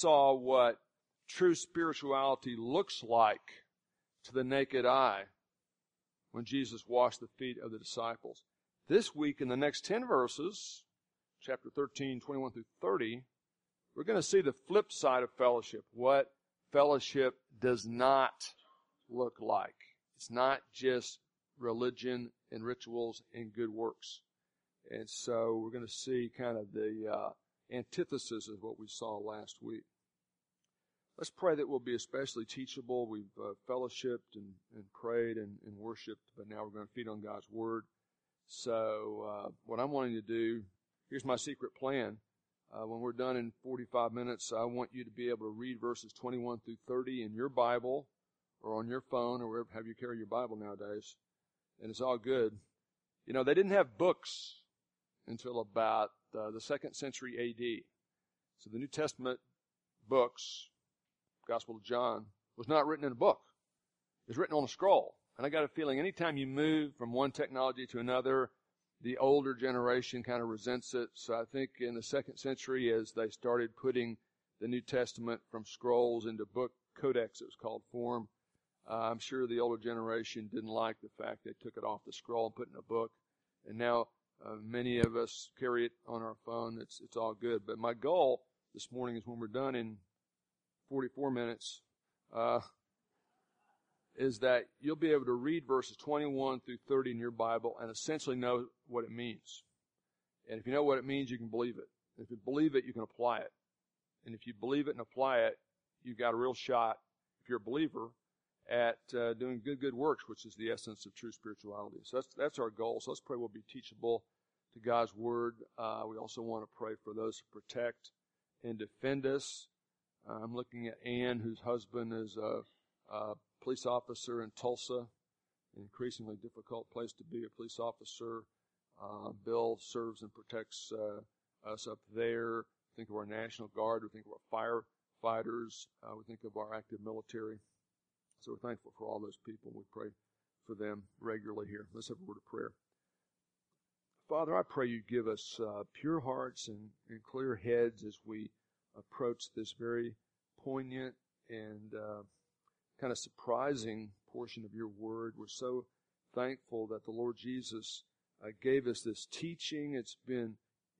saw what true spirituality looks like to the naked eye when Jesus washed the feet of the disciples. This week, in the next 10 verses, chapter 13, 21 through 30, we're going to see the flip side of fellowship. What fellowship does not look like. It's not just religion and rituals and good works. And so we're going to see kind of the uh, antithesis of what we saw last week. Let's pray that we'll be especially teachable. We've uh, fellowshipped and, and prayed and, and, worshiped, but now we're going to feed on God's Word. So uh, what I'm wanting to do, here's my secret plan. Uh, when we're done in 45 minutes, I want you to be able to read verses 21 through 30 in your Bible or on your phone or wherever have you carry your Bible nowadays. And it's all good. You know, they didn't have books until about uh, the second century AD. So the New Testament books, Gospel of John, was not written in a book. It was written on a scroll. And I got a feeling anytime you move from one technology to another, the older generation kind of resents it. So I think in the second century, as they started putting the New Testament from scrolls into book codex, it was called form. Uh, I'm sure the older generation didn't like the fact they took it off the scroll and put it in a book. And now uh, many of us carry it on our phone. It's it's all good. But my goal this morning is when we're done in 44 minutes, uh, is that you'll be able to read verses 21 through 30 in your Bible and essentially know what it means. And if you know what it means, you can believe it. If you believe it, you can apply it. And if you believe it and apply it, you've got a real shot, if you're a believer, at uh, doing good, good works, which is the essence of true spirituality. So that's that's our goal. So let's pray we'll be teachable to God's word. Uh, we also want to pray for those who protect and defend us. Uh, I'm looking at Ann, whose husband is a, a police officer in Tulsa, an increasingly difficult place to be a police officer. Uh, Bill serves and protects uh, us up there. Think of our National Guard. We think of our firefighters. Uh, we think of our active military. So we're thankful for all those people. We pray for them regularly here. Let's have a word of prayer. Father, I pray you give us uh, pure hearts and, and, clear heads as we approach this very poignant and uh, kind of surprising portion of your word. We're so thankful that the Lord Jesus uh, gave us this teaching. It's been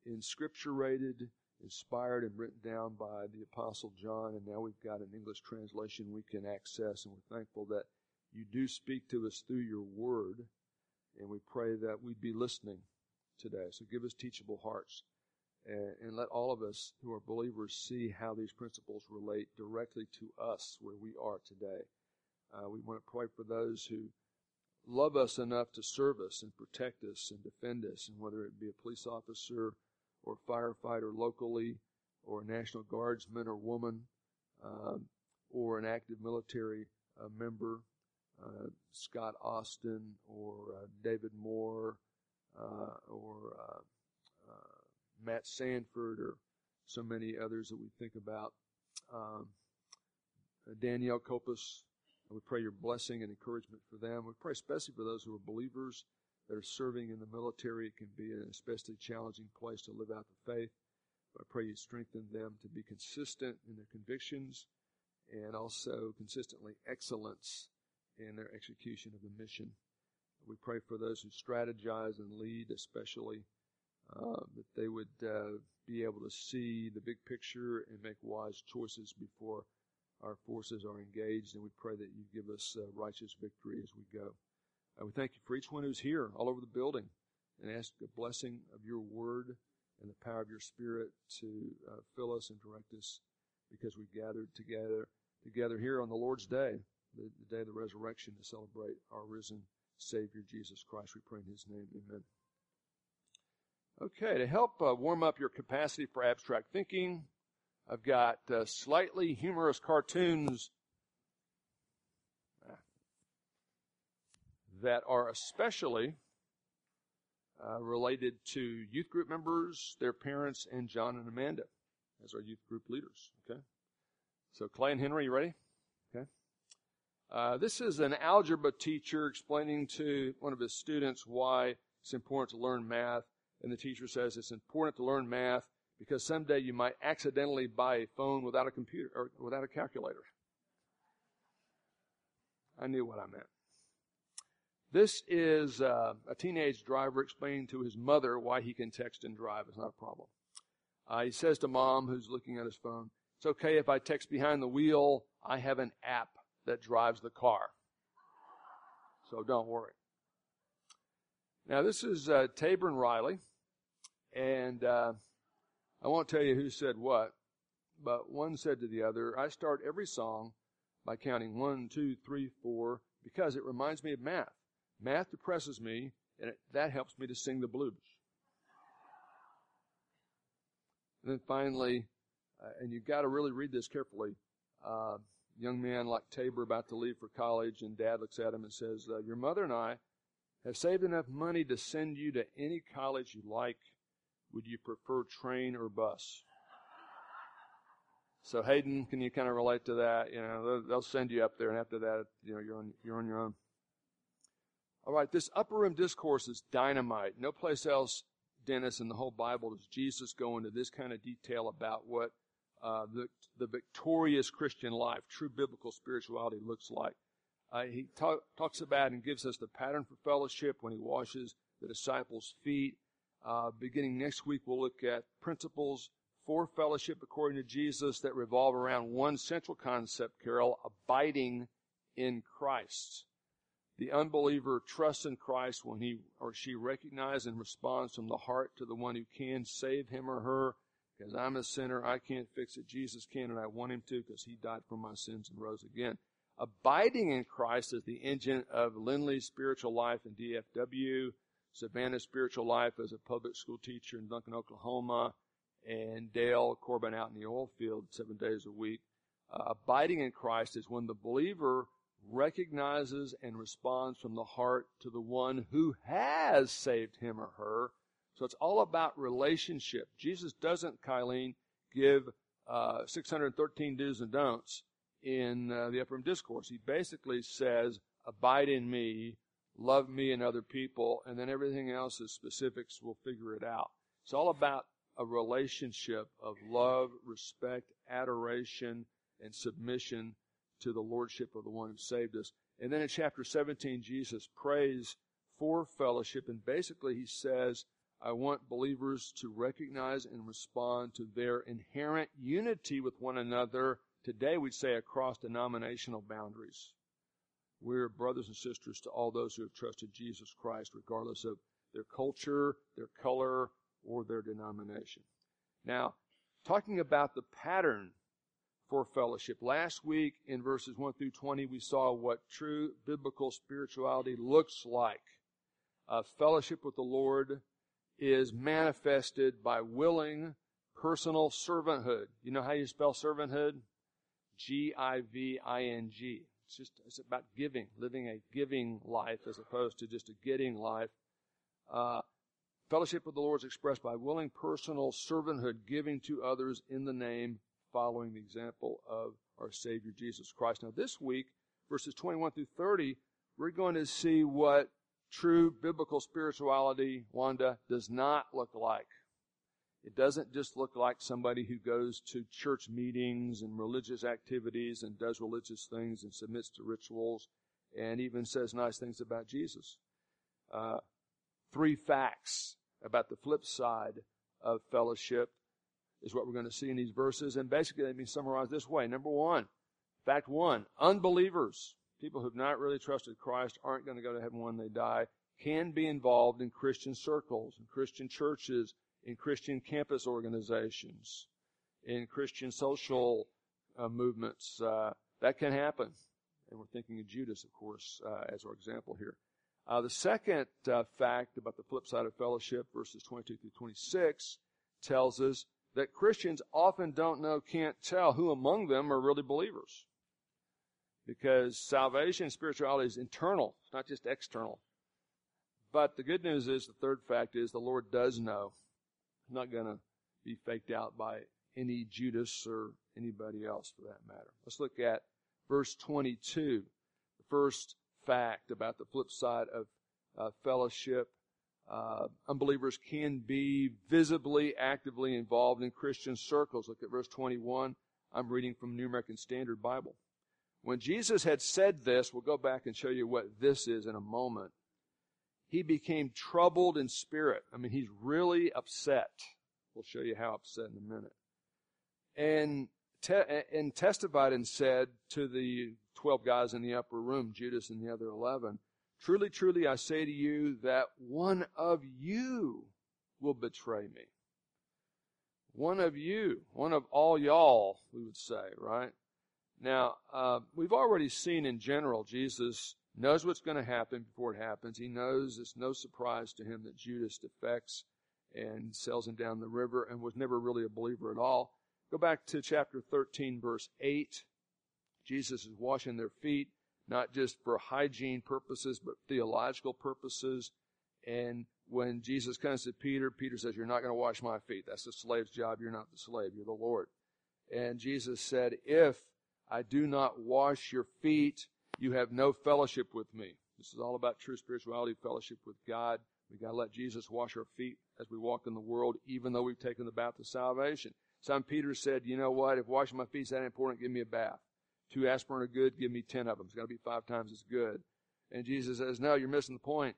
inscripturated, inspired, and written down by the Apostle John, and now we've got an English translation we can access, and we're thankful that you do speak to us through your word, and we pray that we'd be listening today. So give us teachable hearts and, and let all of us who are believers see how these principles relate directly to us where we are today. Uh, we want to pray for those who love us enough to serve us and protect us and defend us, and whether it be a police officer or firefighter locally, or a National Guardsman or woman, um, or an active military uh, member, uh, Scott Austin or uh, David Moore, uh, or Matt Sanford or so many others that we think about. Um, Danielle Copus, we pray your blessing and encouragement for them. We pray especially for those who are believers that are serving in the military. It can be an especially challenging place to live out the faith. But I pray you strengthen them to be consistent in their convictions and also consistently excellence in their execution of the mission. We pray for those who strategize and lead, especially uh, that they would uh, be able to see the big picture and make wise choices before our forces are engaged. And we pray that you give us uh, righteous victory as we go. Uh, we thank you for each one who's here all over the building and ask a blessing of your word and the power of your spirit to uh, fill us and direct us because we gathered together together here on the Lord's day, the, the day of the resurrection to celebrate our risen Savior Jesus Christ. We pray in His name. Amen. Okay, to help uh, warm up your capacity for abstract thinking, I've got uh, slightly humorous cartoons that are especially uh, related to youth group members, their parents, and John and Amanda as our youth group leaders. Okay, so Clay and Henry, you ready? Okay. Uh, this is an algebra teacher explaining to one of his students why it's important to learn math and the teacher says it's important to learn math because someday you might accidentally buy a phone without a computer or without a calculator. I knew what I meant. This is uh, a teenage driver explaining to his mother why he can text and drive. It's not a problem. Uh, he says to mom, who's looking at his phone, It's okay if I text behind the wheel. I have an app that drives the car. So don't worry. Now, this is uh, Tabor and Riley. And uh, I won't tell you who said what, but one said to the other, I start every song by counting one, two, three, four, because it reminds me of math. Math depresses me, and it, that helps me to sing the blues. And then finally, uh, and you've got to really read this carefully. Uh, young man like Tabor about to leave for college, and dad looks at him and says, uh, Your mother and I have saved enough money to send you to any college you like. Would you prefer train or bus? So Hayden, can you kind of relate to that? You know, they'll, they'll send you up there, and after that, you know, you're on you're on your own. All right, this upper room discourse is dynamite. No place else, Dennis, in the whole Bible does Jesus go into this kind of detail about what uh, the, the victorious Christian life, true biblical spirituality looks like. Uh, he talk, talks about and gives us the pattern for fellowship when he washes the disciples' feet. Uh, beginning next week, we'll look at principles for fellowship according to Jesus that revolve around one central concept, Carol, abiding in Christ. The unbeliever trusts in Christ when he or she recognizes and responds from the heart to the one who can save him or her. Because I'm a sinner, I can't fix it. Jesus can, and I want him to because he died for my sins and rose again. Abiding in Christ is the engine of Lindley's spiritual life in DFW, Savannah's spiritual life as a public school teacher in Duncan, Oklahoma, and Dale Corbin out in the oil field seven days a week. Uh, abiding in Christ is when the believer recognizes and responds from the heart to the one who has saved him or her. So it's all about relationship. Jesus doesn't, Kylene, give uh, 613 do's and don'ts in uh, the Upper Room Discourse. He basically says, abide in me, love me and other people, and then everything else is specifics. We'll figure it out. It's all about a relationship of love, respect, adoration, and submission to the lordship of the one who saved us. And then in chapter 17, Jesus prays for fellowship, and basically he says, I want believers to recognize and respond to their inherent unity with one another. Today we'd say across denominational boundaries. We're brothers and sisters to all those who have trusted Jesus Christ, regardless of their culture, their color, or their denomination. Now, talking about the pattern for fellowship. Last week in verses 1 through 20, we saw what true biblical spirituality looks like. Uh, fellowship with the Lord is manifested by willing personal servanthood. You know how you spell servanthood? G-I-V-I-N-G. It's just, it's about giving, living a giving life as opposed to just a getting life. Uh, fellowship with the Lord is expressed by willing personal servanthood, giving to others in the name following the example of our Savior Jesus Christ. Now, this week, verses 21 through 30, we're going to see what true biblical spirituality, Wanda, does not look like. It doesn't just look like somebody who goes to church meetings and religious activities and does religious things and submits to rituals and even says nice things about Jesus. Uh, three facts about the flip side of fellowship is what we're going to see in these verses. And basically, they can be summarized this way. Number one, fact one, unbelievers, people who've not really trusted Christ, aren't going to go to heaven when they die, can be involved in Christian circles, in Christian churches, in Christian campus organizations, in Christian social uh, movements. Uh, that can happen. And we're thinking of Judas, of course, uh, as our example here. Uh, the second uh, fact about the flip side of fellowship, verses 22 through 26, tells us that Christians often don't know, can't tell who among them are really believers. Because salvation, and spirituality is internal, not just external. But the good news is, the third fact is, the Lord does know. Not going to be faked out by any Judas or anybody else for that matter. Let's look at verse 22. The first fact about the flip side of uh, fellowship uh, unbelievers can be visibly, actively involved in Christian circles. Look at verse 21. I'm reading from New American Standard Bible. When Jesus had said this, we'll go back and show you what this is in a moment. He became troubled in spirit. I mean, he's really upset. We'll show you how upset in a minute. And, te- and testified and said to the 12 guys in the upper room, Judas and the other 11, Truly, truly, I say to you that one of you will betray me. One of you, one of all y'all, we would say, right? Now, uh, we've already seen in general, Jesus knows what's going to happen before it happens. He knows it's no surprise to him that Judas defects and sells him down the river and was never really a believer at all. Go back to chapter 13, verse 8. Jesus is washing their feet not just for hygiene purposes, but theological purposes. And when Jesus comes to Peter, Peter says, You're not going to wash my feet. That's the slave's job. You're not the slave. You're the Lord. And Jesus said, If I do not wash your feet, you have no fellowship with me. This is all about true spirituality, fellowship with God. We got to let Jesus wash our feet as we walk in the world, even though we've taken the bath of salvation. Some Peter said, You know what? If washing my feet is that important, give me a bath. Two aspirin are good, give me ten of them. It's got to be five times as good. And Jesus says, no, you're missing the point.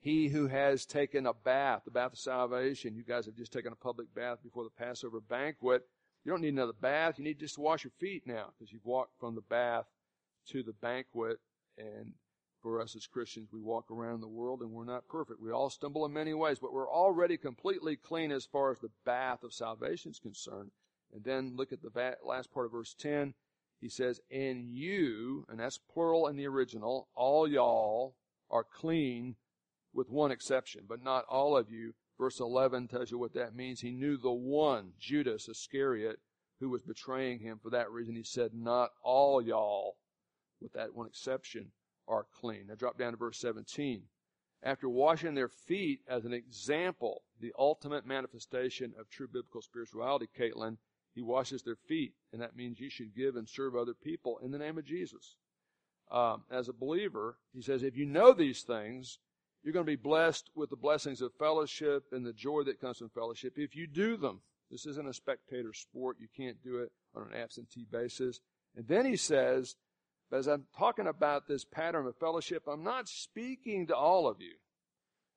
He who has taken a bath, the bath of salvation, you guys have just taken a public bath before the Passover banquet. You don't need another bath. You need just to wash your feet now because you've walked from the bath to the banquet. And for us as Christians, we walk around the world and we're not perfect. We all stumble in many ways, but we're already completely clean as far as the bath of salvation is concerned. And then look at the last part of verse 10. He says, and you, and that's plural in the original, all y'all are clean with one exception, but not all of you. Verse 11 tells you what that means. He knew the one, Judas Iscariot, who was betraying him. For that reason, he said, not all y'all, with that one exception, are clean. Now drop down to verse 17. After washing their feet as an example, the ultimate manifestation of true biblical spirituality, Caitlin, he washes their feet, and that means you should give and serve other people in the name of Jesus. Um, as a believer, he says, if you know these things, you're going to be blessed with the blessings of fellowship and the joy that comes from fellowship if you do them. This isn't a spectator sport. You can't do it on an absentee basis. And then he says, but as I'm talking about this pattern of fellowship, I'm not speaking to all of you.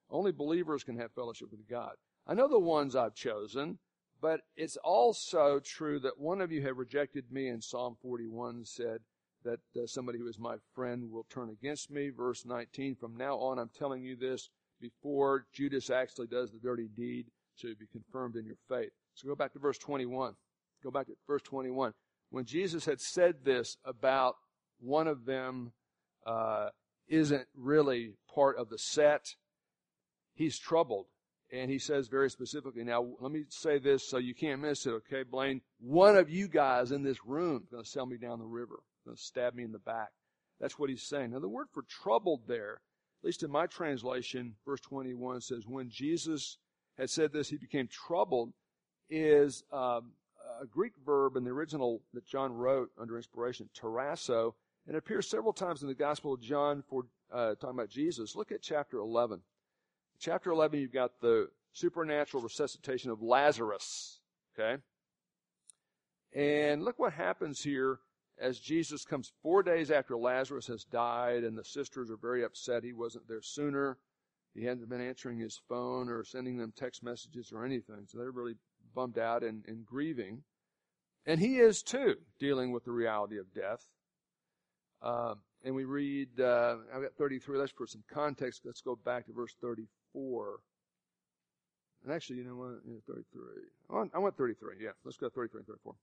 Only believers can have fellowship with God. I know the ones I've chosen. But it's also true that one of you have rejected me, and Psalm 41 said that uh, somebody who is my friend will turn against me. Verse 19, from now on, I'm telling you this before Judas actually does the dirty deed, so be confirmed in your faith. So go back to verse 21. Go back to verse 21. When Jesus had said this about one of them uh, isn't really part of the set, he's troubled. And he says very specifically, now let me say this so you can't miss it, okay, Blaine? One of you guys in this room is going to sell me down the river, going to stab me in the back. That's what he's saying. Now the word for troubled there, at least in my translation, verse 21 says, when Jesus had said this, he became troubled, is um, a Greek verb in the original that John wrote under inspiration, tarasso, and it appears several times in the Gospel of John for uh, talking about Jesus. Look at chapter 11 chapter 11, you've got the supernatural resuscitation of Lazarus. Okay? And look what happens here as Jesus comes four days after Lazarus has died, and the sisters are very upset he wasn't there sooner. He hadn't been answering his phone or sending them text messages or anything. So they're really bummed out and, and grieving. And he is too, dealing with the reality of death. Uh, and we read, uh, I've got 33. Let's for some context. Let's go back to verse 34. And actually, you know what? Yeah, 33. I want, 33. Yeah, let's go 33 and 34.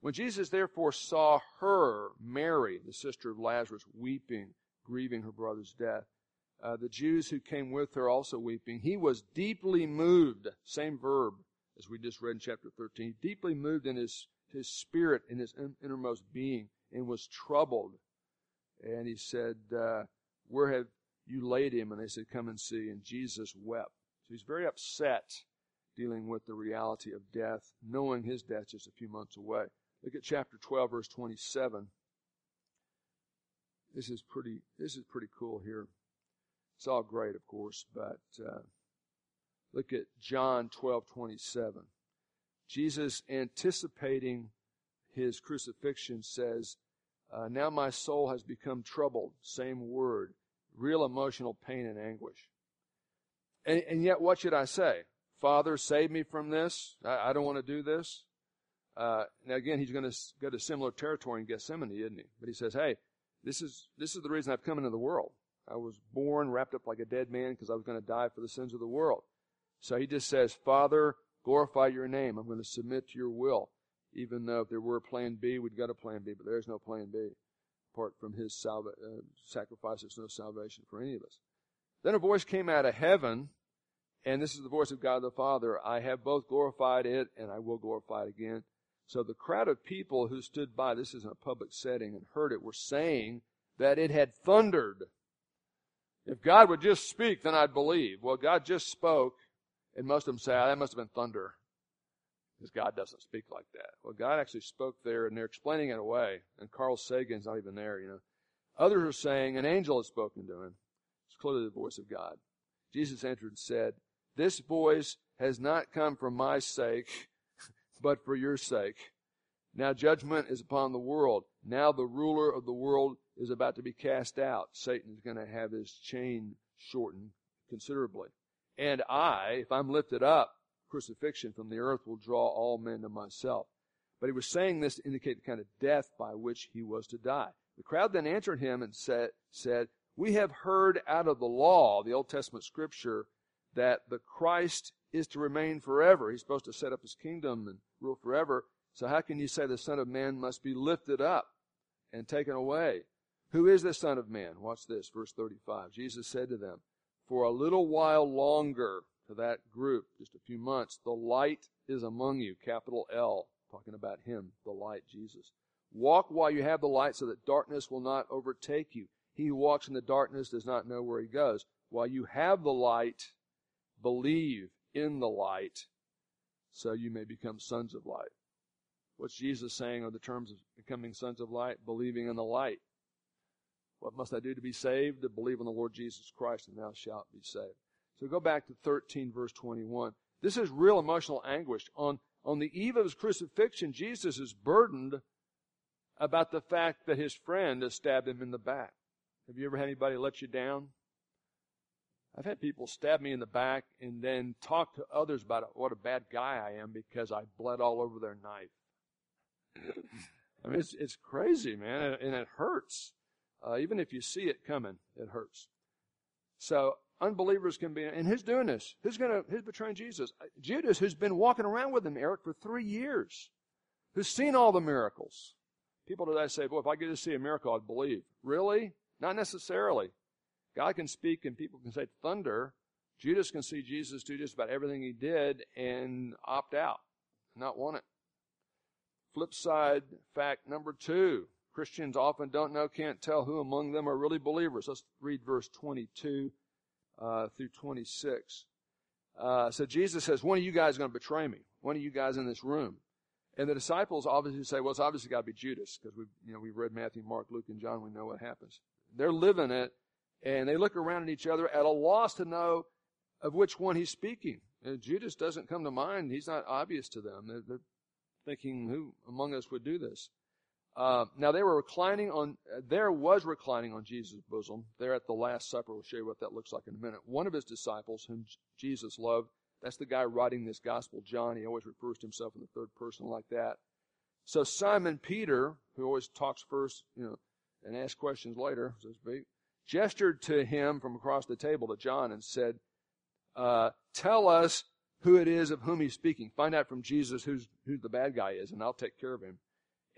When Jesus therefore saw her, Mary, the sister of Lazarus, weeping, grieving her brother's death, uh, the Jews who came with her also weeping, he was deeply moved. Same verb as we just read in chapter 13. Deeply moved in his, his spirit, in his innermost being, and was troubled. And he said, uh, Where have you laid him? And they said, Come and see. And Jesus wept. So he's very upset dealing with the reality of death, knowing his death just a few months away. Look at chapter 12, verse 27. This is pretty, this is pretty cool here. It's all great, of course, but uh, Look at John 12:27. Jesus anticipating his crucifixion says, uh, now my soul has become troubled. Same word. Real emotional pain and anguish. And, and yet, what should I say? Father, save me from this. I, I don't want to do this. Uh, now again, he's going to go to similar territory in Gethsemane, isn't he? But he says, hey, this is, this is the reason I've come into the world. I was born wrapped up like a dead man because I was going to die for the sins of the world. So he just says, Father, glorify your name. I'm going to submit to your will even though if there were a plan B, we'd got a plan B, but there's no plan B. Apart from his salva- uh, sacrifice, there's no salvation for any of us. Then a voice came out of heaven, and this is the voice of God the Father. I have both glorified it, and I will glorify it again. So the crowd of people who stood by, this is in a public setting, and heard it were saying that it had thundered. If God would just speak, then I'd believe. Well, God just spoke, and most of them say, oh, that must have been thunder because God doesn't speak like that. Well, God actually spoke there, and they're explaining it away. And Carl Sagan's not even there, you know. Others are saying an angel has spoken to him. It's clearly the voice of God. Jesus answered and said, This voice has not come for my sake, but for your sake. Now judgment is upon the world. Now the ruler of the world is about to be cast out. Satan is going to have his chain shortened considerably. And I, if I'm lifted up, crucifixion from the earth will draw all men to myself. But he was saying this to indicate the kind of death by which he was to die. The crowd then answered him and said, said, We have heard out of the law, the Old Testament scripture, that the Christ is to remain forever. He's supposed to set up his kingdom and rule forever. So how can you say the Son of Man must be lifted up and taken away? Who is the Son of Man? Watch this, verse 35. Jesus said to them, For a little while longer, to that group, just a few months, the light is among you, capital L, talking about him, the light, Jesus. Walk while you have the light so that darkness will not overtake you. He who walks in the darkness does not know where he goes. While you have the light, believe in the light so you may become sons of light. What's Jesus saying are the terms of becoming sons of light? Believing in the light. What must I do to be saved? To believe in the Lord Jesus Christ and thou shalt be saved. So go back to 13 verse 21. This is real emotional anguish. On, on the eve of his crucifixion, Jesus is burdened about the fact that his friend has stabbed him in the back. Have you ever had anybody let you down? I've had people stab me in the back and then talk to others about what a bad guy I am because I bled all over their knife. I mean, it's, it's crazy, man, and it hurts. Uh, even if you see it coming, it hurts. So unbelievers can be, and who's doing this? Who's gonna, who's betraying Jesus? Uh, Judas, who's been walking around with him, Eric, for three years, who's seen all the miracles. People today say, boy, if I get to see a miracle, I'd believe. Really? Not necessarily. God can speak and people can say thunder. Judas can see Jesus do just about everything he did and opt out, not want it. Flip side fact number two. Christians often don't know, can't tell who among them are really believers. Let's read verse 22 uh, through 26. Uh, so Jesus says, one of you guys is going to betray me. One of you guys in this room. And the disciples obviously say, well, it's obviously got to be Judas because we've, you know, we've read Matthew, Mark, Luke, and John. We know what happens. They're living it and they look around at each other at a loss to know of which one he's speaking. And Judas doesn't come to mind. He's not obvious to them. They're, they're thinking, who among us would do this? Uh, now they were reclining on, there was reclining on Jesus' bosom. There at the Last Supper. We'll show you what that looks like in a minute. One of his disciples, whom Jesus loved, that's the guy writing this gospel, John. He always refers to himself in the third person like that. So Simon Peter, who always talks first, you know, and asks questions later, so to speak, gestured to him from across the table to John and said, uh, tell us who it is of whom he's speaking. Find out from Jesus who's, who the bad guy is, and I'll take care of him.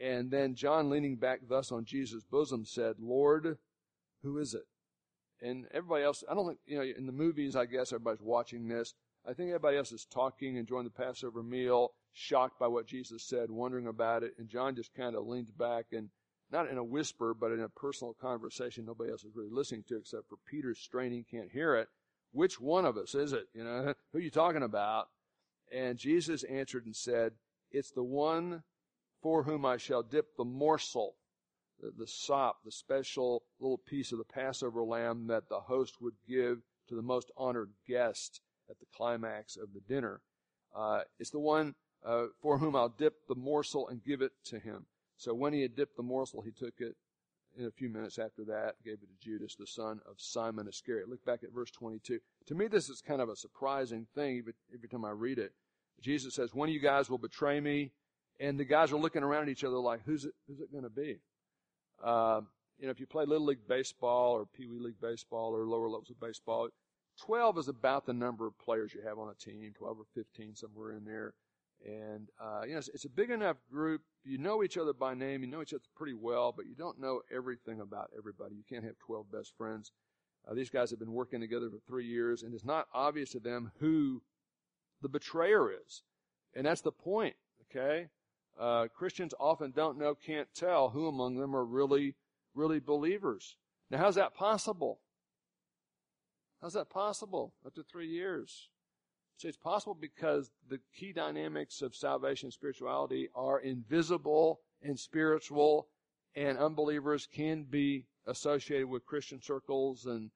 And then John, leaning back thus on Jesus' bosom, said, Lord, who is it? And everybody else, I don't think, you know, in the movies, I guess everybody's watching this. I think everybody else is talking, and enjoying the Passover meal, shocked by what Jesus said, wondering about it. And John just kind of leans back and, not in a whisper, but in a personal conversation nobody else is really listening to except for Peter straining, can't hear it. Which one of us is it? You know, who are you talking about? And Jesus answered and said, It's the one for whom I shall dip the morsel, the, the sop, the special little piece of the Passover lamb that the host would give to the most honored guest at the climax of the dinner. Uh, it's the one uh, for whom I'll dip the morsel and give it to him. So when he had dipped the morsel, he took it. In a few minutes after that, gave it to Judas, the son of Simon Iscariot. Look back at verse 22. To me, this is kind of a surprising thing every, every time I read it. Jesus says, one of you guys will betray me. And the guys are looking around at each other like, who's it, who's it going to be? Uh, you know, if you play Little League Baseball or Pee Wee League Baseball or lower levels of baseball, 12 is about the number of players you have on a team, 12 or 15, somewhere in there. And, uh, you know, it's, it's, a big enough group. You know each other by name. You know each other pretty well, but you don't know everything about everybody. You can't have 12 best friends. Uh, these guys have been working together for three years, and it's not obvious to them who the betrayer is. And that's the point, okay? Uh, Christians often don't know, can't tell who among them are really, really believers. Now, how's that possible? How's that possible after three years? See, it's possible because the key dynamics of salvation and spirituality are invisible and spiritual, and unbelievers can be associated with Christian circles and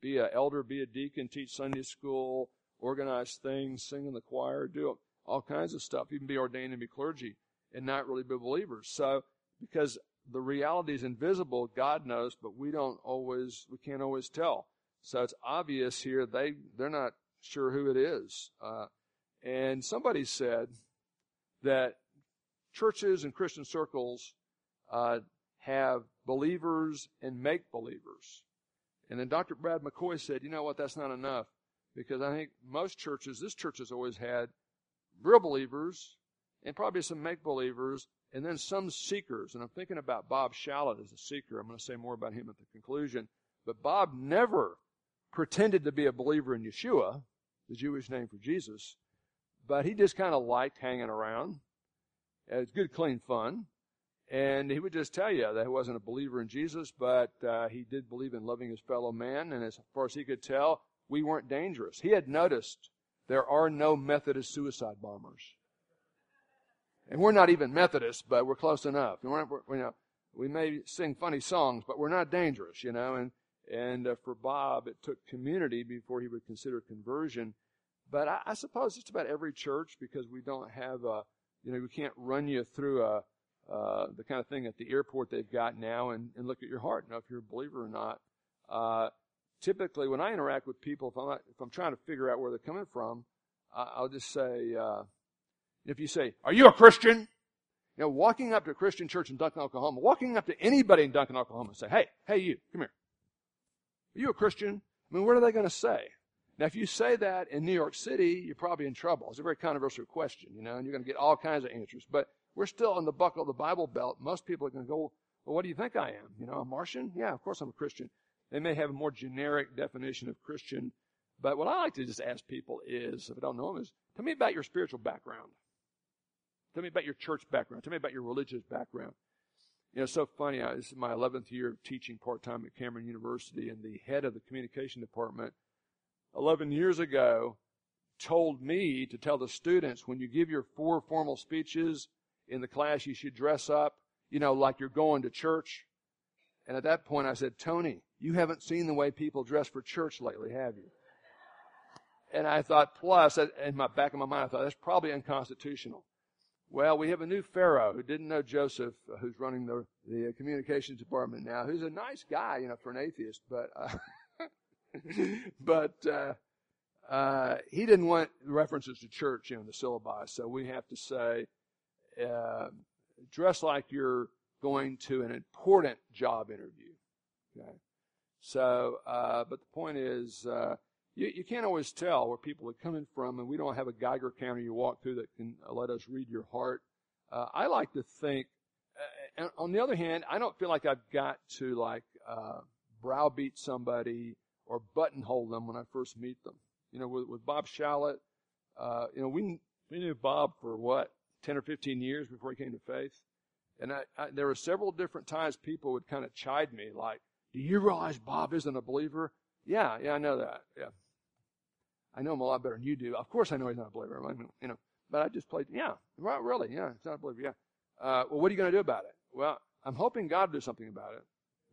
be an elder, be a deacon, teach Sunday school, organize things, sing in the choir, do all kinds of stuff, even be ordained and be clergy, and not really be believers. So, because the reality is invisible, God knows, but we don't always, we can't always tell. So it's obvious here they, they're not sure who it is. Uh, and somebody said that churches and Christian circles uh, have believers and make believers. And then Dr. Brad McCoy said, you know what, that's not enough. Because I think most churches, this church has always had real believers and probably some make believers and then some seekers. And I'm thinking about Bob Shallot as a seeker. I'm going to say more about him at the conclusion. But Bob never pretended to be a believer in Yeshua the Jewish name for Jesus, but he just kind of liked hanging around. It's good, clean fun. And he would just tell you that he wasn't a believer in Jesus, but uh, he did believe in loving his fellow man. And as far as he could tell, we weren't dangerous. He had noticed there are no Methodist suicide bombers. And we're not even Methodists, but we're close enough. We're, we're, you know, we may sing funny songs, but we're not dangerous, you know. And and uh, for Bob, it took community before he would consider conversion. But I, I, suppose just about every church, because we don't have a, you know, we can't run you through a, uh, the kind of thing at the airport they've got now and, and look at your heart, know if you're a believer or not. Uh, typically, when I interact with people, if I'm not, if I'm trying to figure out where they're coming from, I'll just say, uh, if you say, "Are you a Christian?" You know, walking up to a Christian church in Duncan, Oklahoma, walking up to anybody in Duncan, Oklahoma, and say, "Hey, hey, you, come here." Are you a Christian? I mean, what are they going to say? Now, if you say that in New York City, you're probably in trouble. It's a very controversial question, you know, and you're going to get all kinds of answers. But we're still in the buckle of the Bible Belt. Most people are going to go, well, what do you think I am? You know, a Martian? Yeah, of course I'm a Christian. They may have a more generic definition of Christian. But what I like to just ask people is, if I don't know them, is tell me about your spiritual background. Tell me about your church background. Tell me about your religious background. You know, it's so funny. I, this is my 11th year of teaching part-time at Cameron University, and the head of the communication department 11 years ago told me to tell the students when you give your four formal speeches in the class, you should dress up, you know, like you're going to church. And at that point, I said, Tony, you haven't seen the way people dress for church lately, have you? And I thought, plus, in my back of my mind, I thought that's probably unconstitutional. Well, we have a new Pharaoh who didn't know Joseph, uh, who's running the, the uh, communications department now, who's a nice guy, you know, for an atheist, but, uh, but, uh, uh, he didn't want references to church in the syllabi, so we have to say, uh, dress like you're going to an important job interview. Okay. So, uh, but the point is, you, you can't always tell where people are coming from, and we don't have a Geiger counter you walk through that can let us read your heart. Uh, I like to think, uh, on the other hand, I don't feel like I've got to like uh, browbeat somebody or buttonhole them when I first meet them. You know, with, with Bob Shallot, uh, you know, we we knew Bob for what ten or fifteen years before he came to faith, and I, I, there were several different times people would kind of chide me like, "Do you realize Bob isn't a believer?" Yeah, yeah, I know that. Yeah. I know him a lot better than you do. Of course I know he's not a believer. I mean, you know, but I just played, yeah, well, really, yeah, he's not a believer, yeah. Uh, well, what are you going to do about it? Well, I'm hoping God will do something about it.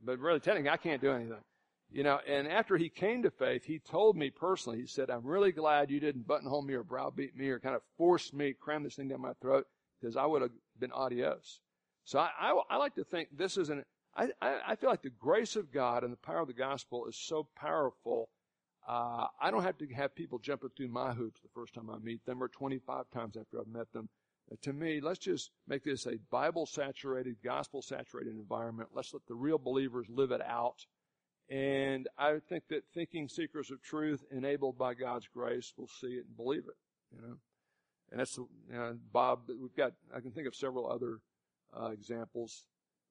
But really, technically, I can't do anything. You know, and after he came to faith, he told me personally, he said, I'm really glad you didn't buttonhole me or browbeat me or kind of force me, cram this thing down my throat, because I would have been adios. So I, I, I like to think this is an, I, I feel like the grace of God and the power of the gospel is so powerful. Uh, I don't have to have people jumping through my hoops the first time I meet them or 25 times after I've met them. Uh, to me, let's just make this a Bible saturated, gospel saturated environment. Let's let the real believers live it out and I think that thinking seekers of truth enabled by God's grace will see it and believe it, you know. And that's, you know, Bob, we've got, I can think of several other uh, examples,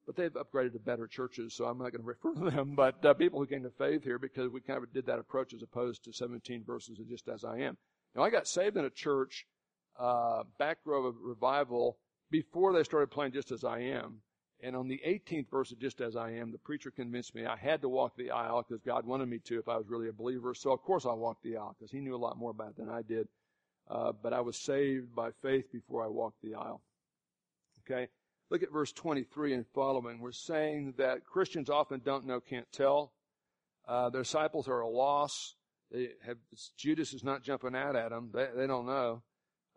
but they've upgraded to better churches, so I'm not going to refer to them, but uh, people who came to faith here because we kind of did that approach as opposed to 17 verses of just as I am. Now, I got saved in a church, uh, back row of revival, before they started playing just as I am. And on the 18th verse of Just As I Am, the preacher convinced me I had to walk the aisle because God wanted me to if I was really a believer. So of course I walked the aisle because he knew a lot more about it than I did. Uh, but I was saved by faith before I walked the aisle. Okay? Look at verse 23 and following. We're saying that Christians often don't know, can't tell. Uh, their disciples are a loss. They have, Judas is not jumping out at them. They, they don't know.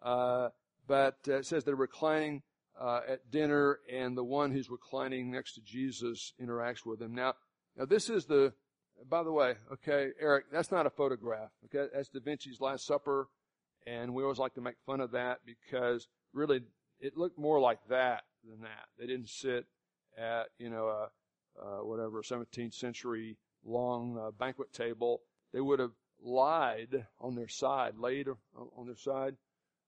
Uh, but uh, it says they're reclining uh, at dinner, and the one who's reclining next to Jesus interacts with him. Now, now this is the. By the way, okay, Eric, that's not a photograph. Okay, that's Da Vinci's Last Supper, and we always like to make fun of that because really it looked more like that than that. They didn't sit at you know a, a whatever 17th century long uh, banquet table. They would have lied on their side, laid on their side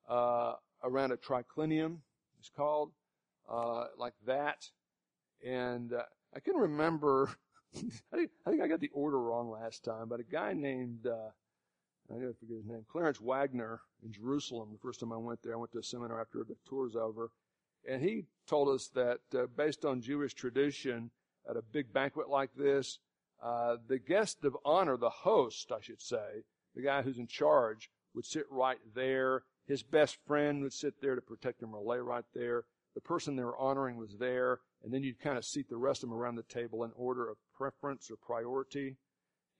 uh, around a triclinium, it's called, uh, like that. And uh, I can remember, I, think, I got the order wrong last time, but a guy named, uh, I forget his name, Clarence Wagner in Jerusalem. The first time I went there, I went to a seminar after the tour's over, and he told us that uh, based on Jewish tradition, at a big banquet like this, uh, the guest of honor, the host, I should say, the guy who's in charge, would sit right there his best friend would sit there to protect him or lay right there. The person they were honoring was there, and then you'd kind of seat the rest of them around the table in order of preference or priority.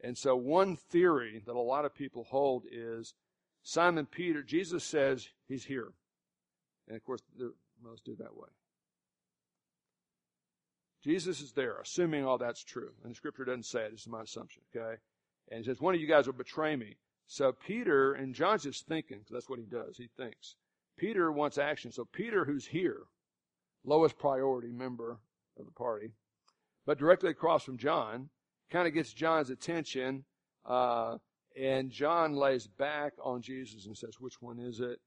And so one theory that a lot of people hold is Simon Peter, Jesus says he's here. And of course, most do that way. Jesus is there, assuming all that's true. And the scripture doesn't say it, it's my assumption, okay? And he says, one of you guys will betray me. So Peter, and John's just thinking, because that's what he does. He thinks. Peter wants action. So Peter, who's here, lowest priority member of the party, but directly across from John, kind of gets John's attention, uh, and John lays back on Jesus and says, which one is it?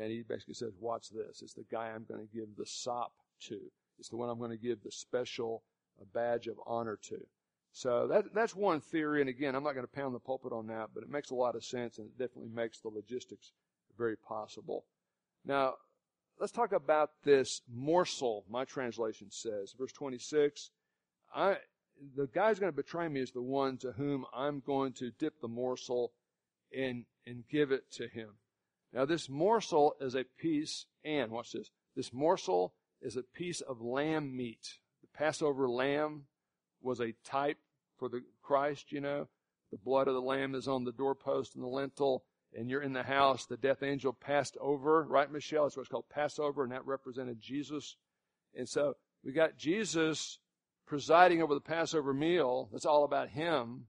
And he basically says, watch this. It's the guy I'm going to give the sop to. It's the one I'm going to give the special uh, badge of honor to. So that, that's one theory, and again, I'm not going to pound the pulpit on that, but it makes a lot of sense, and it definitely makes the logistics very possible. Now, let's talk about this morsel, my translation says. Verse 26, I, the guy who's going to betray me is the one to whom I'm going to dip the morsel and, and give it to him. Now, this morsel is a piece, and watch this, this morsel is a piece of lamb meat. The Passover lamb was a type for the Christ, you know. The blood of the lamb is on the doorpost and the lintel, and you're in the house. The death angel passed over, right, Michelle? That's what's called Passover, and that represented Jesus. And so we got Jesus presiding over the Passover meal. That's all about him.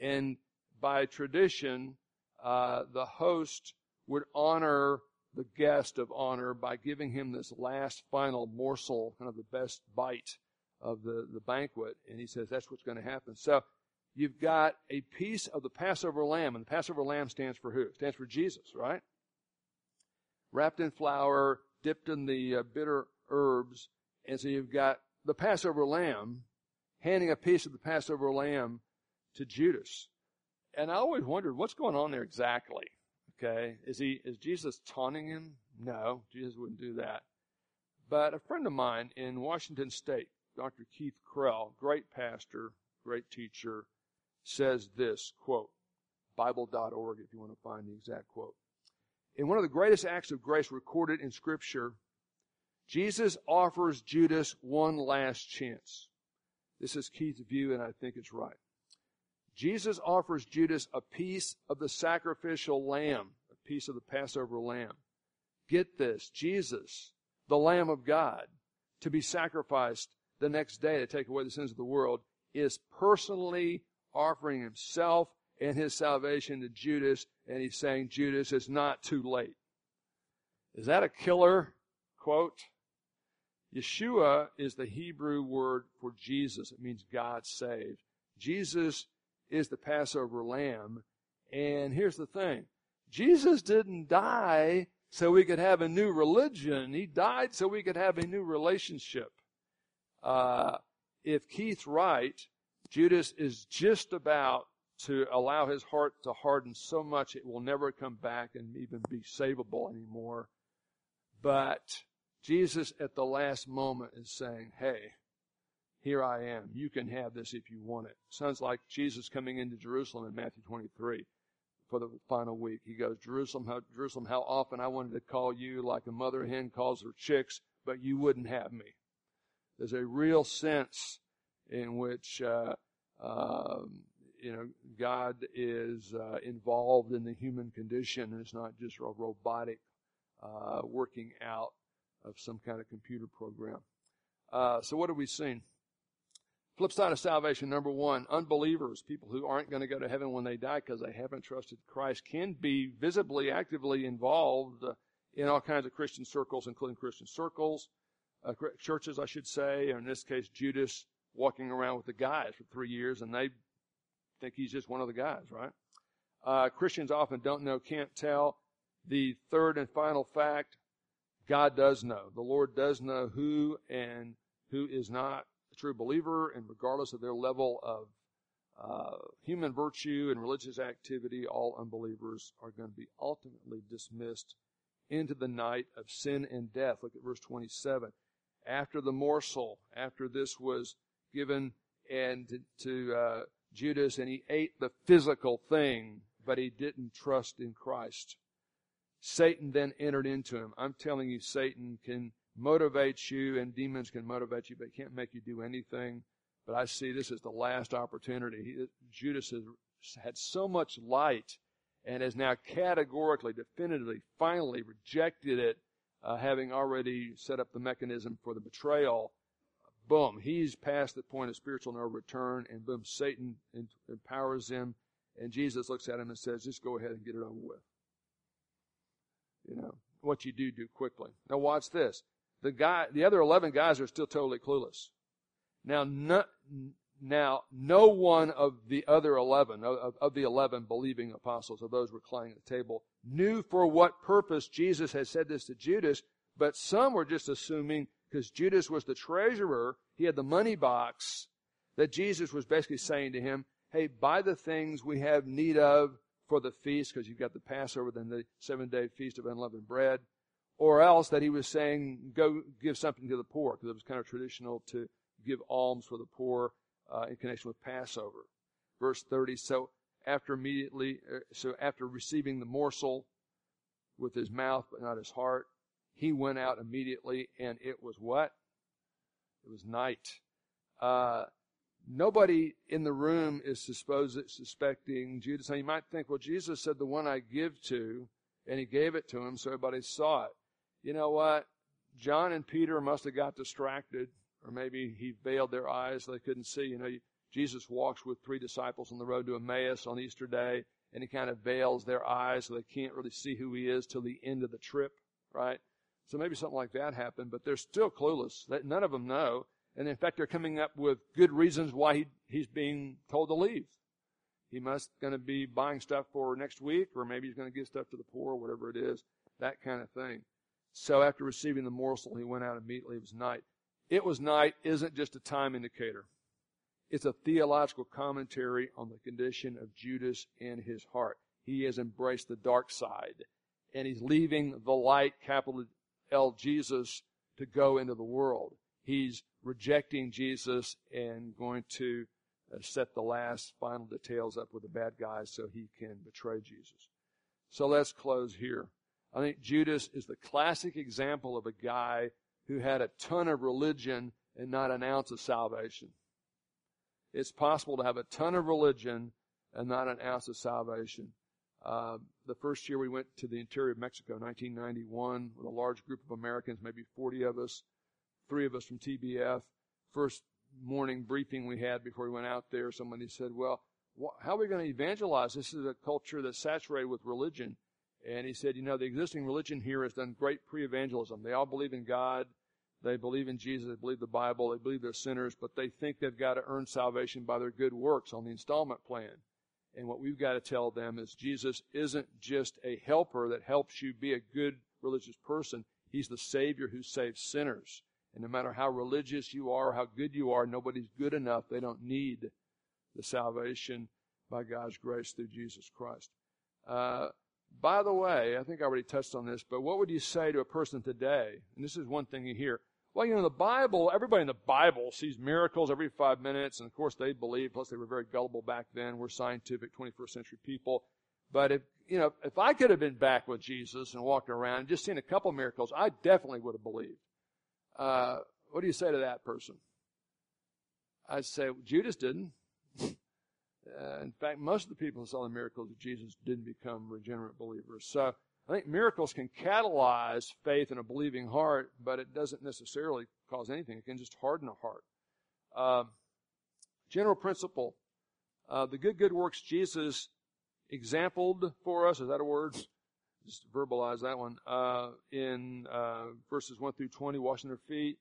And by tradition, uh, the host would honor the guest of honor by giving him this last final morsel, kind of the best bite of the, the banquet. And he says that's what's going to happen. So you've got a piece of the Passover lamb, and the Passover lamb stands for who? It stands for Jesus, right? Wrapped in flour, dipped in the uh, bitter herbs. And so you've got the Passover lamb handing a piece of the Passover lamb to Judas. And I always wondered what's going on there exactly. Okay. Is he, is Jesus taunting him? No, Jesus wouldn't do that. But a friend of mine in Washington State Dr. Keith Krell, great pastor, great teacher, says this, quote, Bible.org if you want to find the exact quote. In one of the greatest acts of grace recorded in Scripture, Jesus offers Judas one last chance. This is Keith's view, and I think it's right. Jesus offers Judas a piece of the sacrificial lamb, a piece of the Passover lamb. Get this, Jesus, the Lamb of God, to be sacrificed the next day to take away the sins of the world, is personally offering himself and his salvation to Judas, and he's saying, Judas, it's not too late. Is that a killer quote? Yeshua is the Hebrew word for Jesus. It means God saved. Jesus is the Passover lamb. And here's the thing. Jesus didn't die so we could have a new religion. He died so we could have a new relationship. Uh, if Keith's right, Judas is just about to allow his heart to harden so much it will never come back and even be savable anymore. But Jesus at the last moment is saying, Hey, here I am. You can have this if you want it. Sounds like Jesus coming into Jerusalem in Matthew 23 for the final week. He goes, Jerusalem, how, Jerusalem, how often I wanted to call you like a mother hen calls her chicks, but you wouldn't have me. There's a real sense in which, uh, uh, you know, God is uh, involved in the human condition. It's not just a robotic uh, working out of some kind of computer program. Uh, so what have we seen? Flip side of salvation, number one, unbelievers, people who aren't going to go to heaven when they die because they haven't trusted Christ, can be visibly, actively involved uh, in all kinds of Christian circles, including Christian circles, uh, churches, I should say, or in this case, Judas walking around with the guys for three years, and they think he's just one of the guys, right? Uh, Christians often don't know, can't tell. The third and final fact, God does know. The Lord does know who and who is not true believer, and regardless of their level of uh, human virtue and religious activity, all unbelievers are going to be ultimately dismissed into the night of sin and death. Look at verse 27. After the morsel, after this was given and to, uh, Judas, and he ate the physical thing, but he didn't trust in Christ. Satan then entered into him. I'm telling you, Satan can motivates you and demons can motivate you, but can't make you do anything. But I see this as the last opportunity. He, Judas has had so much light and has now categorically, definitively, finally rejected it, uh, having already set up the mechanism for the betrayal. Boom, he's past the point of spiritual no return, and boom, Satan empowers him, and Jesus looks at him and says, just go ahead and get it over with. You know, what you do, do quickly. Now watch this. The guy, the other 11 guys are still totally clueless. Now, no, now, no one of the other 11, of, of the 11 believing apostles, of those reclining at the table, knew for what purpose Jesus had said this to Judas, but some were just assuming because Judas was the treasurer, he had the money box, that Jesus was basically saying to him, hey, buy the things we have need of for the feast, because you've got the Passover, then the seven day feast of unleavened bread or else that he was saying, go give something to the poor, because it was kind of traditional to give alms for the poor uh, in connection with Passover. Verse 30, so after immediately, uh, so after receiving the morsel with his mouth but not his heart, he went out immediately, and it was what? It was night. Uh, nobody in the room is supposed, suspecting Judas. Now you might think, well, Jesus said the one I give to, and he gave it to him, so everybody saw it you know what? John and Peter must have got distracted, or maybe he veiled their eyes so they couldn't see. You know, Jesus walks with three disciples on the road to Emmaus on Easter Day, and he kind of veils their eyes so they can't really see who he is till the end of the trip, right? So maybe something like that happened, but they're still clueless. None of them know. And in fact, they're coming up with good reasons why he, he's being told to leave. He must going to be buying stuff for next week, or maybe he's going to give stuff to the poor, whatever it is, that kind of thing. So after receiving the morsel, he went out immediately. It was night. It was night isn't just a time indicator. It's a theological commentary on the condition of Judas in his heart. He has embraced the dark side and he's leaving the light, capital L Jesus, to go into the world. He's rejecting Jesus and going to uh, set the last final details up with the bad guys so he can betray Jesus. So let's close here. I think Judas is the classic example of a guy who had a ton of religion and not an ounce of salvation. It's possible to have a ton of religion and not an ounce of salvation. Uh, the first year we went to the interior of Mexico, 1991, with a large group of Americans, maybe 40 of us, three of us from TBF. First morning briefing we had before we went out there, somebody said, well, wh- how are we going to evangelize? This is a culture that's saturated with religion. And he said, you know, the existing religion here has done great pre-evangelism. They all believe in God. They believe in Jesus. They believe the Bible. They believe they're sinners, but they think they've got to earn salvation by their good works on the installment plan. And what we've got to tell them is Jesus isn't just a helper that helps you be a good religious person. He's the Savior who saves sinners. And no matter how religious you are, how good you are, nobody's good enough. They don't need the salvation by God's grace through Jesus Christ. Uh, by the way, I think I already touched on this, but what would you say to a person today? And this is one thing you hear. Well, you know, the Bible, everybody in the Bible sees miracles every five minutes, and of course they believe, plus they were very gullible back then. We're scientific 21st century people. But if, you know, if I could have been back with Jesus and walked around and just seen a couple miracles, I definitely would have believed. Uh, what do you say to that person? I'd say Judas didn't. Uh, in fact, most of the people who saw the miracles of Jesus didn't become regenerate believers. So I think miracles can catalyze faith in a believing heart, but it doesn't necessarily cause anything. It can just harden a heart. Uh, general principle. Uh, the good, good works Jesus exampled for us, is that a word? Just verbalize that one. Uh, in uh, verses 1 through 20, washing their feet.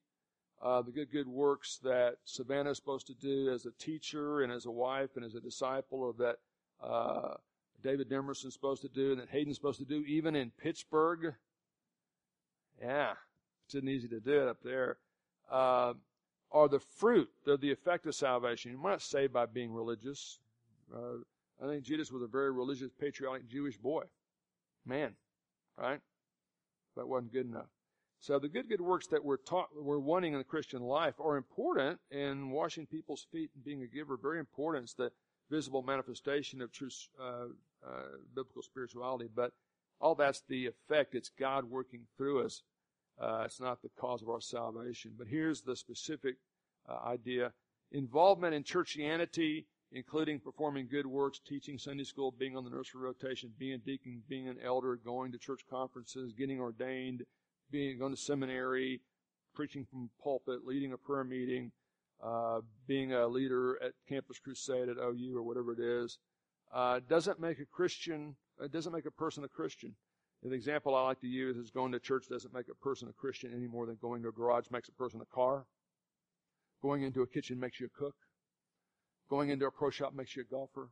Uh, the good, good works that Savannah is supposed to do as a teacher and as a wife and as a disciple, or that uh, David Demerson's supposed to do, and that Hayden's supposed to do, even in Pittsburgh. Yeah, it's not easy to do it up there. Uh, are the fruit, they're the effect of salvation. You're not saved by being religious. Uh, I think Judas was a very religious, patriotic Jewish boy. Man, right? That wasn't good enough. So the good, good works that we're taught, we're wanting in the Christian life are important, and washing people's feet and being a giver very important. It's the visible manifestation of true uh, uh, biblical spirituality, but all that's the effect. It's God working through us. Uh, it's not the cause of our salvation. But here's the specific uh, idea: involvement in churchianity, including performing good works, teaching Sunday school, being on the nursery rotation, being a deacon, being an elder, going to church conferences, getting ordained, being going to seminary, preaching from pulpit, leading a prayer meeting, uh, being a leader at Campus Crusade at OU or whatever it is, uh, doesn't make a Christian, it uh, doesn't make a person a Christian. The example I like to use is going to church doesn't make a person a Christian any more than going to a garage makes a person a car. Going into a kitchen makes you a cook. Going into a pro shop makes you a golfer.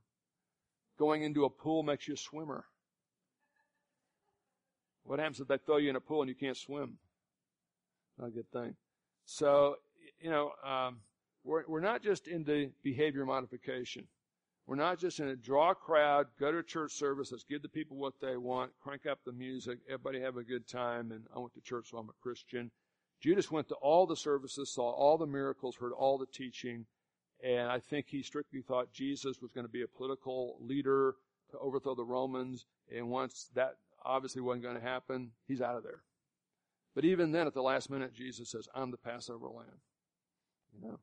Going into a pool makes you a swimmer. What happens if they throw you in a pool and you can't swim? Not a good thing. So, you know, um, we're, we're not just into behavior modification. We're not just in a draw crowd, go to church service, let's give the people what they want, crank up the music, everybody have a good time, and I went to church, so I'm a Christian. Judas went to all the services, saw all the miracles, heard all the teaching, and I think he strictly thought Jesus was going to be a political leader to overthrow the Romans, and once that obviously wasn't going to happen, he's out of there. But even then, at the last minute, Jesus says, I'm the Passover lamb. You know,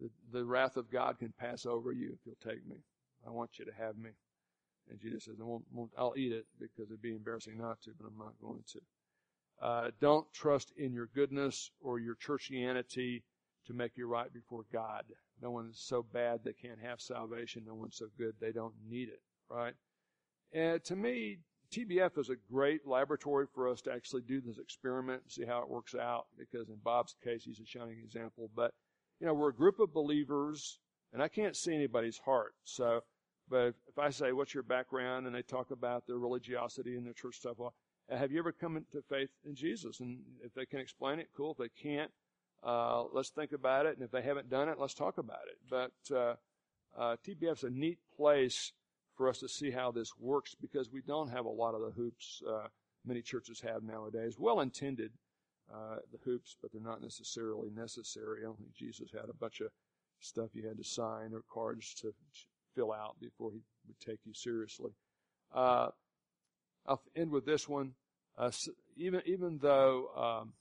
the, the wrath of God can pass over you if you'll take me. I want you to have me. And Jesus says, I won't, won't, I'll eat it because it'd be embarrassing not to, but I'm not going to. Uh, don't trust in your goodness or your churchianity to make you right before God. No one's so bad they can't have salvation. No one's so good they don't need it, right? And to me, TBF is a great laboratory for us to actually do this experiment and see how it works out because in Bob's case, he's a shining example. But, you know, we're a group of believers and I can't see anybody's heart. So, but if I say, what's your background? And they talk about their religiosity and their church stuff, well, have you ever come into faith in Jesus? And if they can explain it, cool. If they can't, uh, let's think about it. And if they haven't done it, let's talk about it. But, uh, uh, TBF's a neat place for us to see how this works because we don't have a lot of the hoops uh, many churches have nowadays. Well intended, uh, the hoops, but they're not necessarily necessary. I don't think Jesus had a bunch of stuff you had to sign or cards to fill out before he would take you seriously. Uh, I'll end with this one. Uh, even even though um,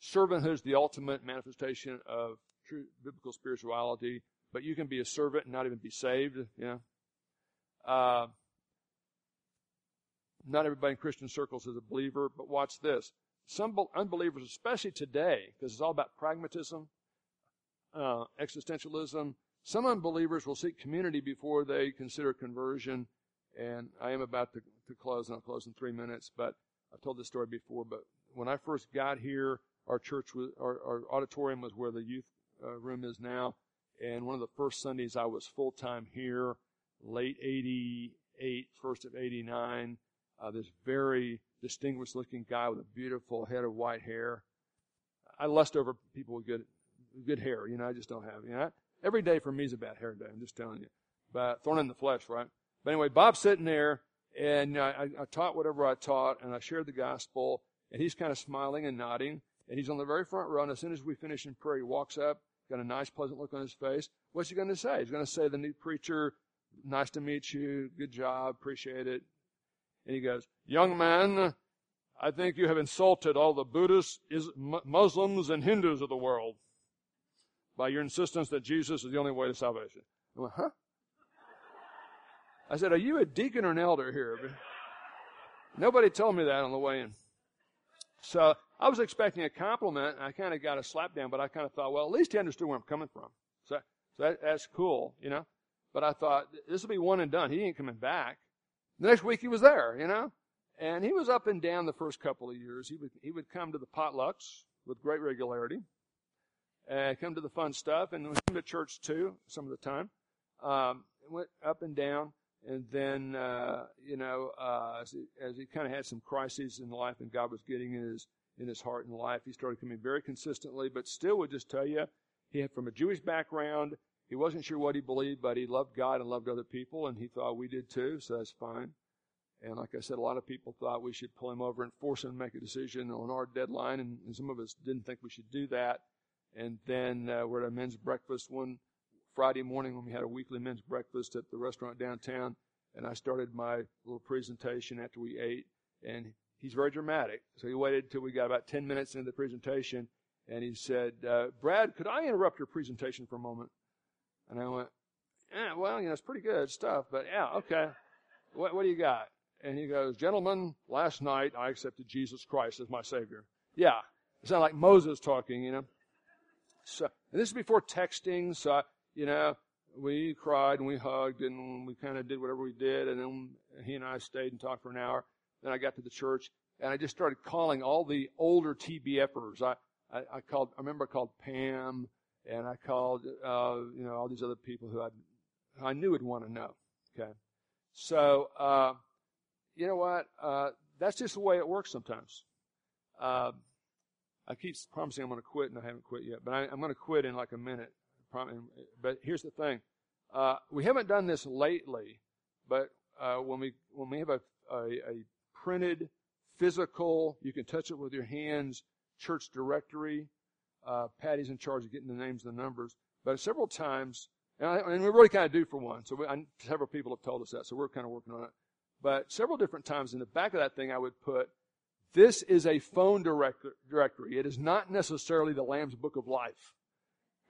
servanthood is the ultimate manifestation of true biblical spirituality, but you can be a servant and not even be saved. You know, Uh, not everybody in Christian circles is a believer, but watch this. Some unbelievers, especially today, because it's all about pragmatism, uh, existentialism, some unbelievers will seek community before they consider conversion. And I am about to, to close, and I'll close in three minutes, but I've told this story before. But when I first got here, our church was, our, our auditorium was where the youth uh, room is now. And one of the first Sundays I was full time here, late 88, first of 89. Uh, this very distinguished looking guy with a beautiful head of white hair. I lust over people with good, good hair. You know, I just don't have, you know, every day for me is a bad hair day. I'm just telling you. But thorn in the flesh, right? But anyway, Bob's sitting there and I, I taught whatever I taught and I shared the gospel and he's kind of smiling and nodding and he's on the very front row. And as soon as we finish in prayer, he walks up, got a nice, pleasant look on his face. What's he going to say? He's going to say, the new preacher, nice to meet you, good job, appreciate it. And he goes, young man, I think you have insulted all the Buddhists, Muslims, and Hindus of the world by your insistence that Jesus is the only way to salvation. I went, huh? I said, are you a deacon or an elder here? Nobody told me that on the way in. So I was expecting a compliment, and I kind of got a slap down, but I kind of thought, well, at least he understood where I'm coming from. So, so that, that's cool, you know. But I thought, this will be one and done. He ain't coming back. The next week he was there, you know. And he was up and down the first couple of years. He would, he would come to the potlucks with great regularity, and come to the fun stuff, and come to church too, some of the time. Um, went up and down. And then, uh, you know, uh, as he, as he kind of had some crises in life and God was getting in his, in his heart and life, he started coming very consistently, but still would just tell you, he had from a Jewish background. He wasn't sure what he believed, but he loved God and loved other people, and he thought we did too, so that's fine. And like I said, a lot of people thought we should pull him over and force him to make a decision on our deadline, and, some of us didn't think we should do that. And then uh, we're at a men's breakfast one Friday morning when we had a weekly men's breakfast at the restaurant downtown, and I started my little presentation after we ate, and he's very dramatic. So he waited until we got about 10 minutes into the presentation, and he said, uh, Brad, could I interrupt your presentation for a moment? And I went, yeah, well, you know, it's pretty good stuff, but yeah, okay. What, what do you got? And he goes, gentlemen, last night I accepted Jesus Christ as my Savior. Yeah. It sounded like Moses talking, you know. So, and this is before texting, so I, you know, we cried and we hugged and we kind of did whatever we did. And then he and I stayed and talked for an hour. Then I got to the church and I just started calling all the older TBFers. I, I, I called, I remember I called Pam and I called, uh, you know, all these other people who I, I knew would want to know. Okay. So, uh, you know what? Uh, that's just the way it works sometimes. Uh, I keep promising I'm going to quit and I haven't quit yet, but I, I'm going to quit in like a minute. But here's the thing. Uh, we haven't done this lately, but uh, when we when we have a, a, a, printed physical, you can touch it with your hands, church directory. Uh, Patty's in charge of getting the names and the numbers. But several times, and, I, and we really kind of do for one. So we, I, several people have told us that, so we're kind of working on it. But several different times in the back of that thing, I would put, "This is a phone directory. It is not necessarily the Lamb's Book of Life."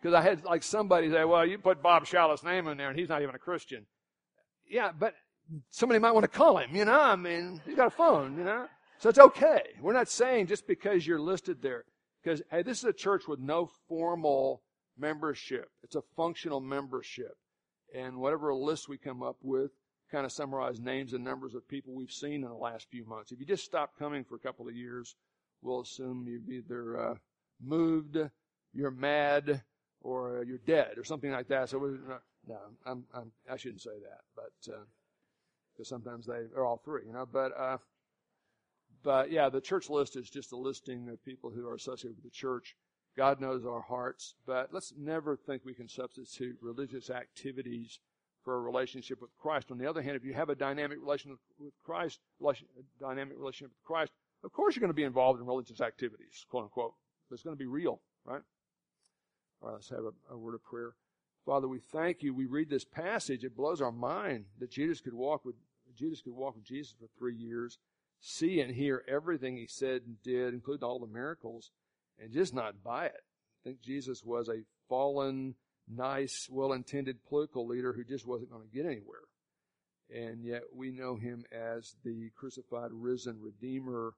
Because I had like somebody say, well, you put Bob Shallow's name in there and he's not even a Christian. Yeah, but somebody might want to call him, you know? I mean, he's got a phone, you know? So it's okay. We're not saying just because you're listed there. Because, hey, this is a church with no formal membership. It's a functional membership. And whatever list we come up with kind of summarize names and numbers of people we've seen in the last few months. If you just stop coming for a couple of years, we'll assume you've either uh, moved, you're mad, or uh, you're dead or something like that. So no, I'm, I'm, I should not say that, but because uh, sometimes they are all three, you know. But uh, but yeah, the church list is just a listing of people who are associated with the church. God knows our hearts, but let's never think we can substitute religious activities for a relationship with Christ. On the other hand, if you have a dynamic relationship with Christ, relation, dynamic relationship with Christ, of course you're going to be involved in religious activities, quote unquote. It's going to be real, right? All right, let's have a, a word of prayer. Father, we thank you. We read this passage. It blows our mind that Judas could walk with Judas could walk with Jesus for three years, see and hear everything he said and did, including all the miracles, and just not buy it. I think Jesus was a fallen, nice, well-intended political leader who just wasn't going to get anywhere. and yet we know him as the crucified, risen Redeemer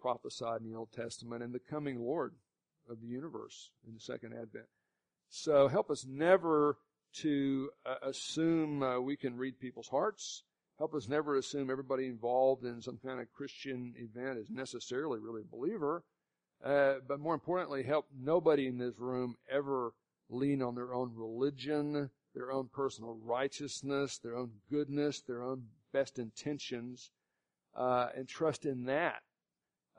prophesied in the Old Testament and the coming Lord of the universe in the second advent. So help us never to uh, assume uh, we can read people's hearts. Help us never assume everybody involved in some kind of Christian event is necessarily really a believer. Uh, but more importantly, help nobody in this room ever lean on their own religion, their own personal righteousness, their own goodness, their own best intentions, uh, and trust in that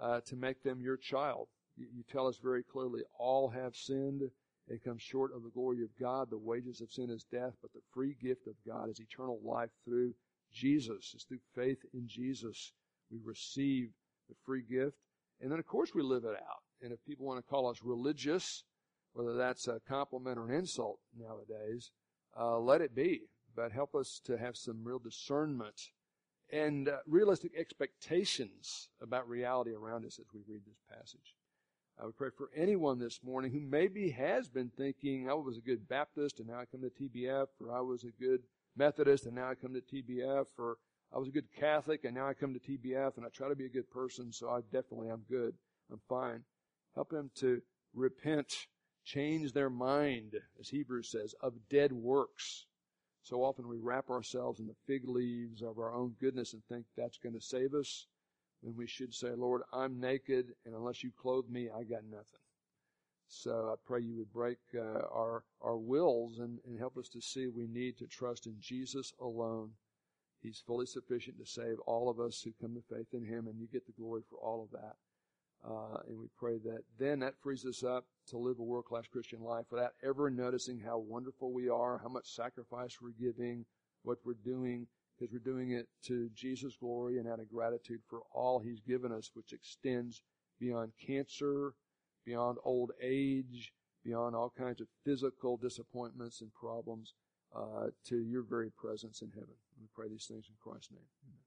uh, to make them your child. You, you tell us very clearly, all have sinned and come short of the glory of God. The wages of sin is death, but the free gift of God is eternal life through Jesus. It's through faith in Jesus we receive the free gift. And then, of course, we live it out. And if people want to call us religious, whether that's a compliment or an insult nowadays, uh, let it be. But help us to have some real discernment and uh, realistic expectations about reality around us as we read this passage. I would pray for anyone this morning who maybe has been thinking, I was a good Baptist and now I come to TBF, or I was a good Methodist and now I come to TBF, or I was a good Catholic and now I come to TBF and I try to be a good person, so I definitely am good. I'm fine. Help them to repent, change their mind, as Hebrews says, of dead works. So often we wrap ourselves in the fig leaves of our own goodness and think that's going to save us when we should say, Lord, I'm naked, and unless you clothe me, I got nothing. So I pray you would break uh, our our wills and, and help us to see we need to trust in Jesus alone. He's fully sufficient to save all of us who come to faith in Him, and you get the glory for all of that. Uh, and we pray that then that frees us up to live a world class Christian life without ever noticing how wonderful we are, how much sacrifice we're giving, what we're doing because we're doing it to Jesus' glory and out of gratitude for all He's given us, which extends beyond cancer, beyond old age, beyond all kinds of physical disappointments and problems, uh, to your very presence in heaven. We pray these things in Christ's name. Amen.